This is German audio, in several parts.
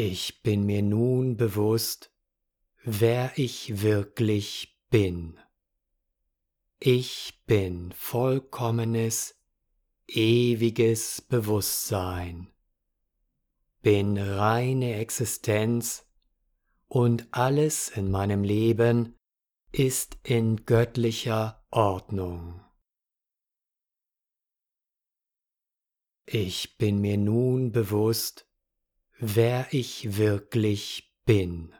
Ich bin mir nun bewusst, wer ich wirklich bin. Ich bin vollkommenes, ewiges Bewusstsein, bin reine Existenz und alles in meinem Leben ist in göttlicher Ordnung. Ich bin mir nun bewusst, wer ich wirklich bin.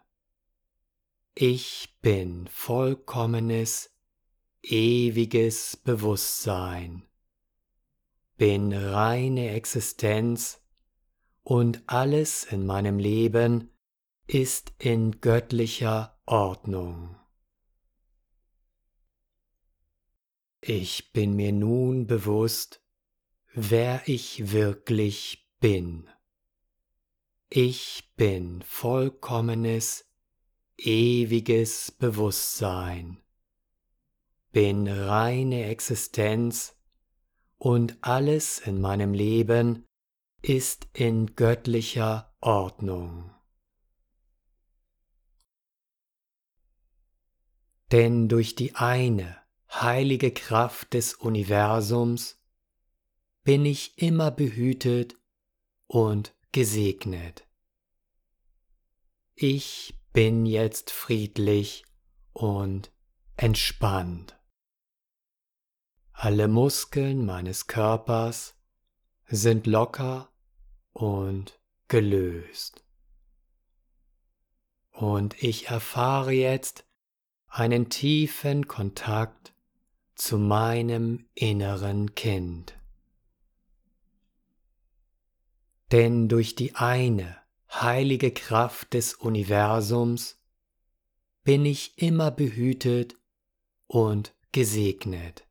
Ich bin vollkommenes, ewiges Bewusstsein, bin reine Existenz und alles in meinem Leben ist in göttlicher Ordnung. Ich bin mir nun bewusst, wer ich wirklich bin. Ich bin vollkommenes, ewiges Bewusstsein, bin reine Existenz und alles in meinem Leben ist in göttlicher Ordnung. Denn durch die eine heilige Kraft des Universums bin ich immer behütet und gesegnet. Ich bin jetzt friedlich und entspannt. Alle Muskeln meines Körpers sind locker und gelöst. Und ich erfahre jetzt einen tiefen Kontakt zu meinem inneren Kind. Denn durch die eine heilige Kraft des Universums bin ich immer behütet und gesegnet.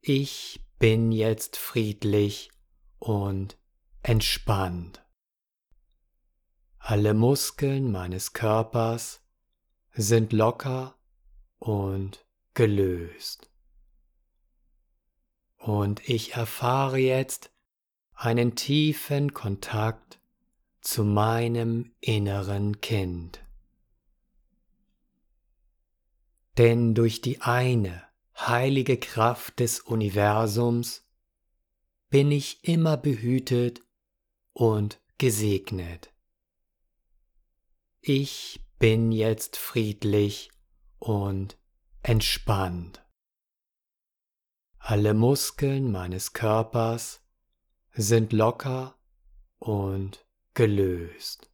Ich bin jetzt friedlich und entspannt. Alle Muskeln meines Körpers sind locker und gelöst. Und ich erfahre jetzt einen tiefen Kontakt zu meinem inneren Kind. Denn durch die eine heilige Kraft des Universums bin ich immer behütet und gesegnet. Ich bin jetzt friedlich und entspannt. Alle Muskeln meines Körpers sind locker und gelöst.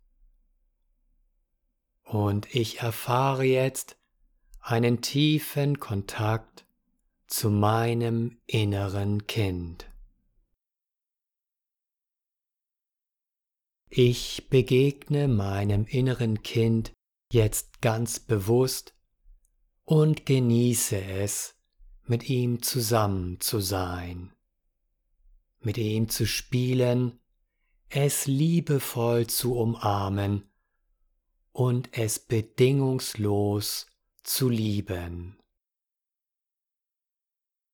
Und ich erfahre jetzt einen tiefen Kontakt zu meinem inneren Kind. Ich begegne meinem inneren Kind jetzt ganz bewusst und genieße es, mit ihm zusammen zu sein mit ihm zu spielen, es liebevoll zu umarmen und es bedingungslos zu lieben.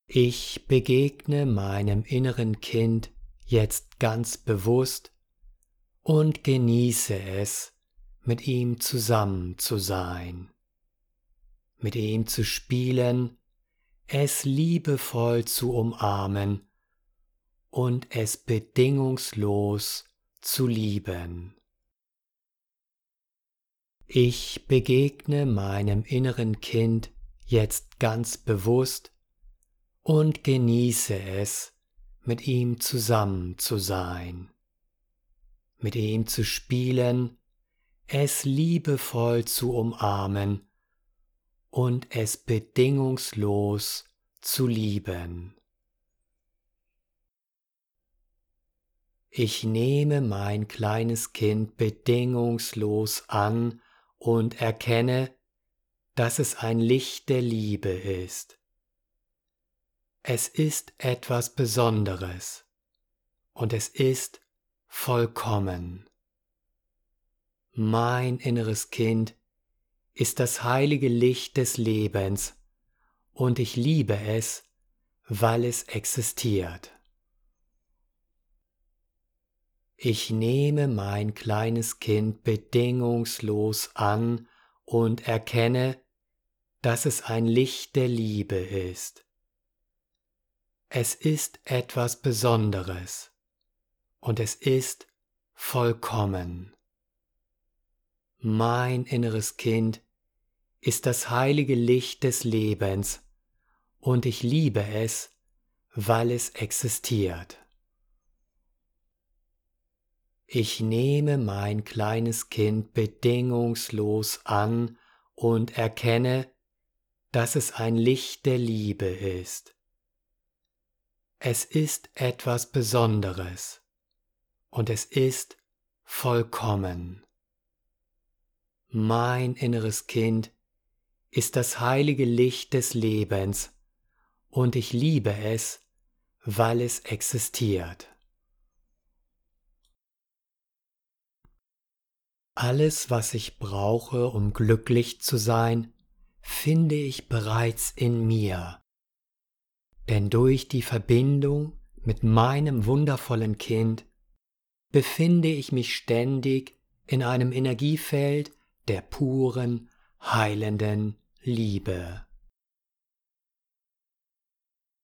Ich begegne meinem inneren Kind jetzt ganz bewusst und genieße es, mit ihm zusammen zu sein, mit ihm zu spielen, es liebevoll zu umarmen und es bedingungslos zu lieben. Ich begegne meinem inneren Kind jetzt ganz bewusst und genieße es, mit ihm zusammen zu sein, mit ihm zu spielen, es liebevoll zu umarmen und es bedingungslos zu lieben. Ich nehme mein kleines Kind bedingungslos an und erkenne, dass es ein Licht der Liebe ist. Es ist etwas Besonderes und es ist vollkommen. Mein inneres Kind ist das heilige Licht des Lebens und ich liebe es, weil es existiert. Ich nehme mein kleines Kind bedingungslos an und erkenne, dass es ein Licht der Liebe ist. Es ist etwas Besonderes und es ist vollkommen. Mein inneres Kind ist das heilige Licht des Lebens und ich liebe es, weil es existiert. Ich nehme mein kleines Kind bedingungslos an und erkenne, dass es ein Licht der Liebe ist. Es ist etwas Besonderes und es ist vollkommen. Mein inneres Kind ist das heilige Licht des Lebens und ich liebe es, weil es existiert. Alles, was ich brauche, um glücklich zu sein, finde ich bereits in mir. Denn durch die Verbindung mit meinem wundervollen Kind befinde ich mich ständig in einem Energiefeld der puren, heilenden Liebe.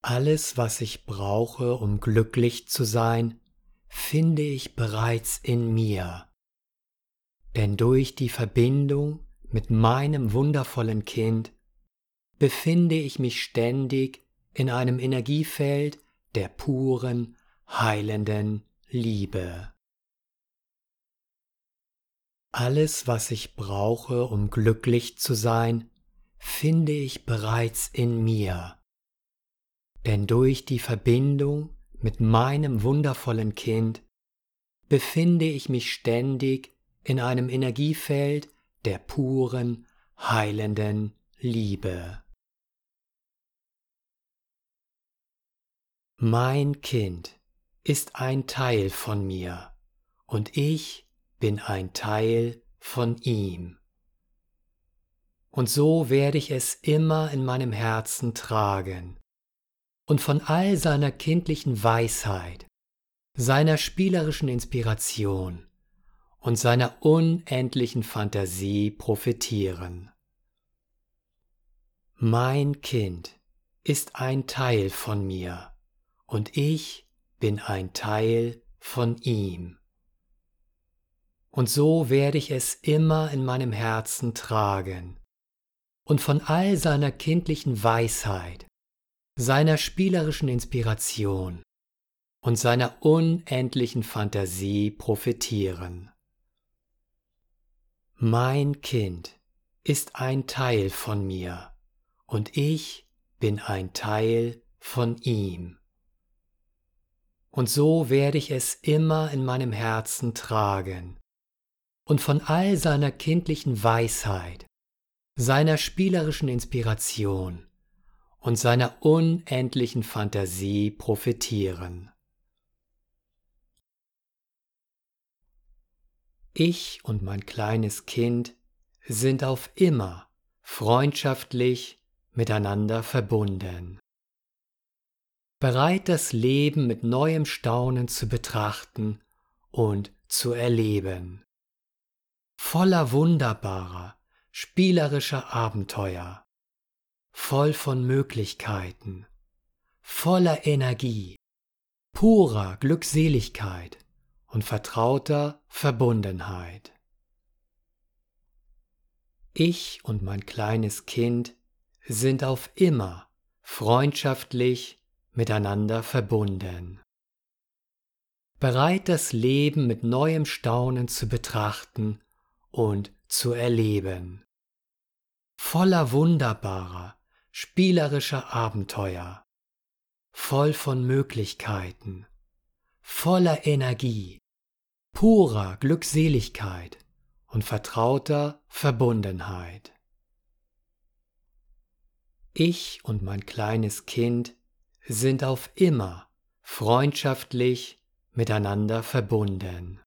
Alles, was ich brauche, um glücklich zu sein, finde ich bereits in mir denn durch die Verbindung mit meinem wundervollen Kind befinde ich mich ständig in einem Energiefeld der puren, heilenden Liebe. Alles, was ich brauche, um glücklich zu sein, finde ich bereits in mir. Denn durch die Verbindung mit meinem wundervollen Kind befinde ich mich ständig in einem Energiefeld der puren, heilenden Liebe. Mein Kind ist ein Teil von mir und ich bin ein Teil von ihm. Und so werde ich es immer in meinem Herzen tragen und von all seiner kindlichen Weisheit, seiner spielerischen Inspiration, und seiner unendlichen Fantasie profitieren. Mein Kind ist ein Teil von mir und ich bin ein Teil von ihm. Und so werde ich es immer in meinem Herzen tragen und von all seiner kindlichen Weisheit, seiner spielerischen Inspiration und seiner unendlichen Fantasie profitieren. Mein Kind ist ein Teil von mir und ich bin ein Teil von ihm. Und so werde ich es immer in meinem Herzen tragen und von all seiner kindlichen Weisheit, seiner spielerischen Inspiration und seiner unendlichen Fantasie profitieren. Ich und mein kleines Kind sind auf immer freundschaftlich miteinander verbunden. Bereit das Leben mit neuem Staunen zu betrachten und zu erleben. Voller wunderbarer, spielerischer Abenteuer, voll von Möglichkeiten, voller Energie, purer Glückseligkeit und vertrauter Verbundenheit. Ich und mein kleines Kind sind auf immer freundschaftlich miteinander verbunden. Bereit das Leben mit neuem Staunen zu betrachten und zu erleben. Voller wunderbarer, spielerischer Abenteuer, voll von Möglichkeiten, voller Energie, purer Glückseligkeit und vertrauter Verbundenheit. Ich und mein kleines Kind sind auf immer freundschaftlich miteinander verbunden.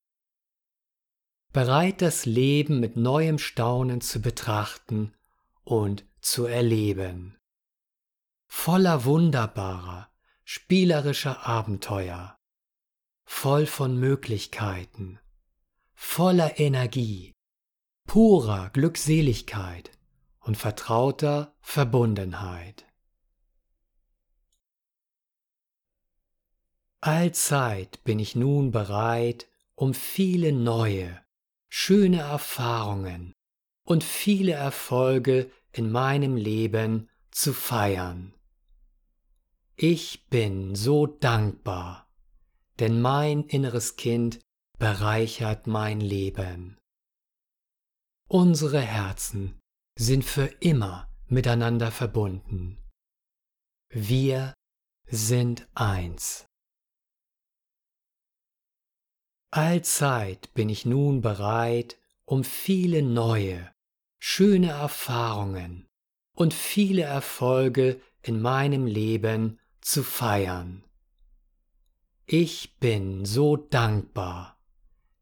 Bereit das Leben mit neuem Staunen zu betrachten und zu erleben. Voller wunderbarer, spielerischer Abenteuer voll von Möglichkeiten, voller Energie, purer Glückseligkeit und vertrauter Verbundenheit. Allzeit bin ich nun bereit, um viele neue, schöne Erfahrungen und viele Erfolge in meinem Leben zu feiern. Ich bin so dankbar, denn mein inneres Kind bereichert mein Leben. Unsere Herzen sind für immer miteinander verbunden. Wir sind eins. Allzeit bin ich nun bereit, um viele neue, schöne Erfahrungen und viele Erfolge in meinem Leben zu feiern. Ich bin so dankbar,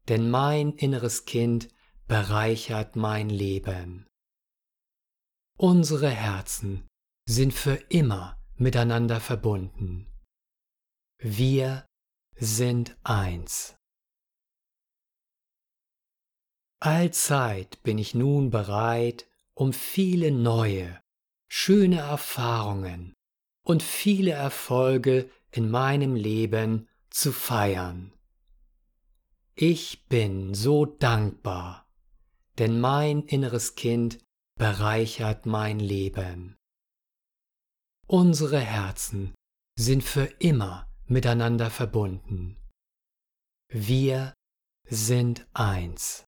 denn mein inneres Kind bereichert mein Leben. Unsere Herzen sind für immer miteinander verbunden. Wir sind eins. Allzeit bin ich nun bereit, um viele neue, schöne Erfahrungen und viele Erfolge in meinem Leben zu feiern. Ich bin so dankbar, denn mein inneres Kind bereichert mein Leben. Unsere Herzen sind für immer miteinander verbunden. Wir sind eins.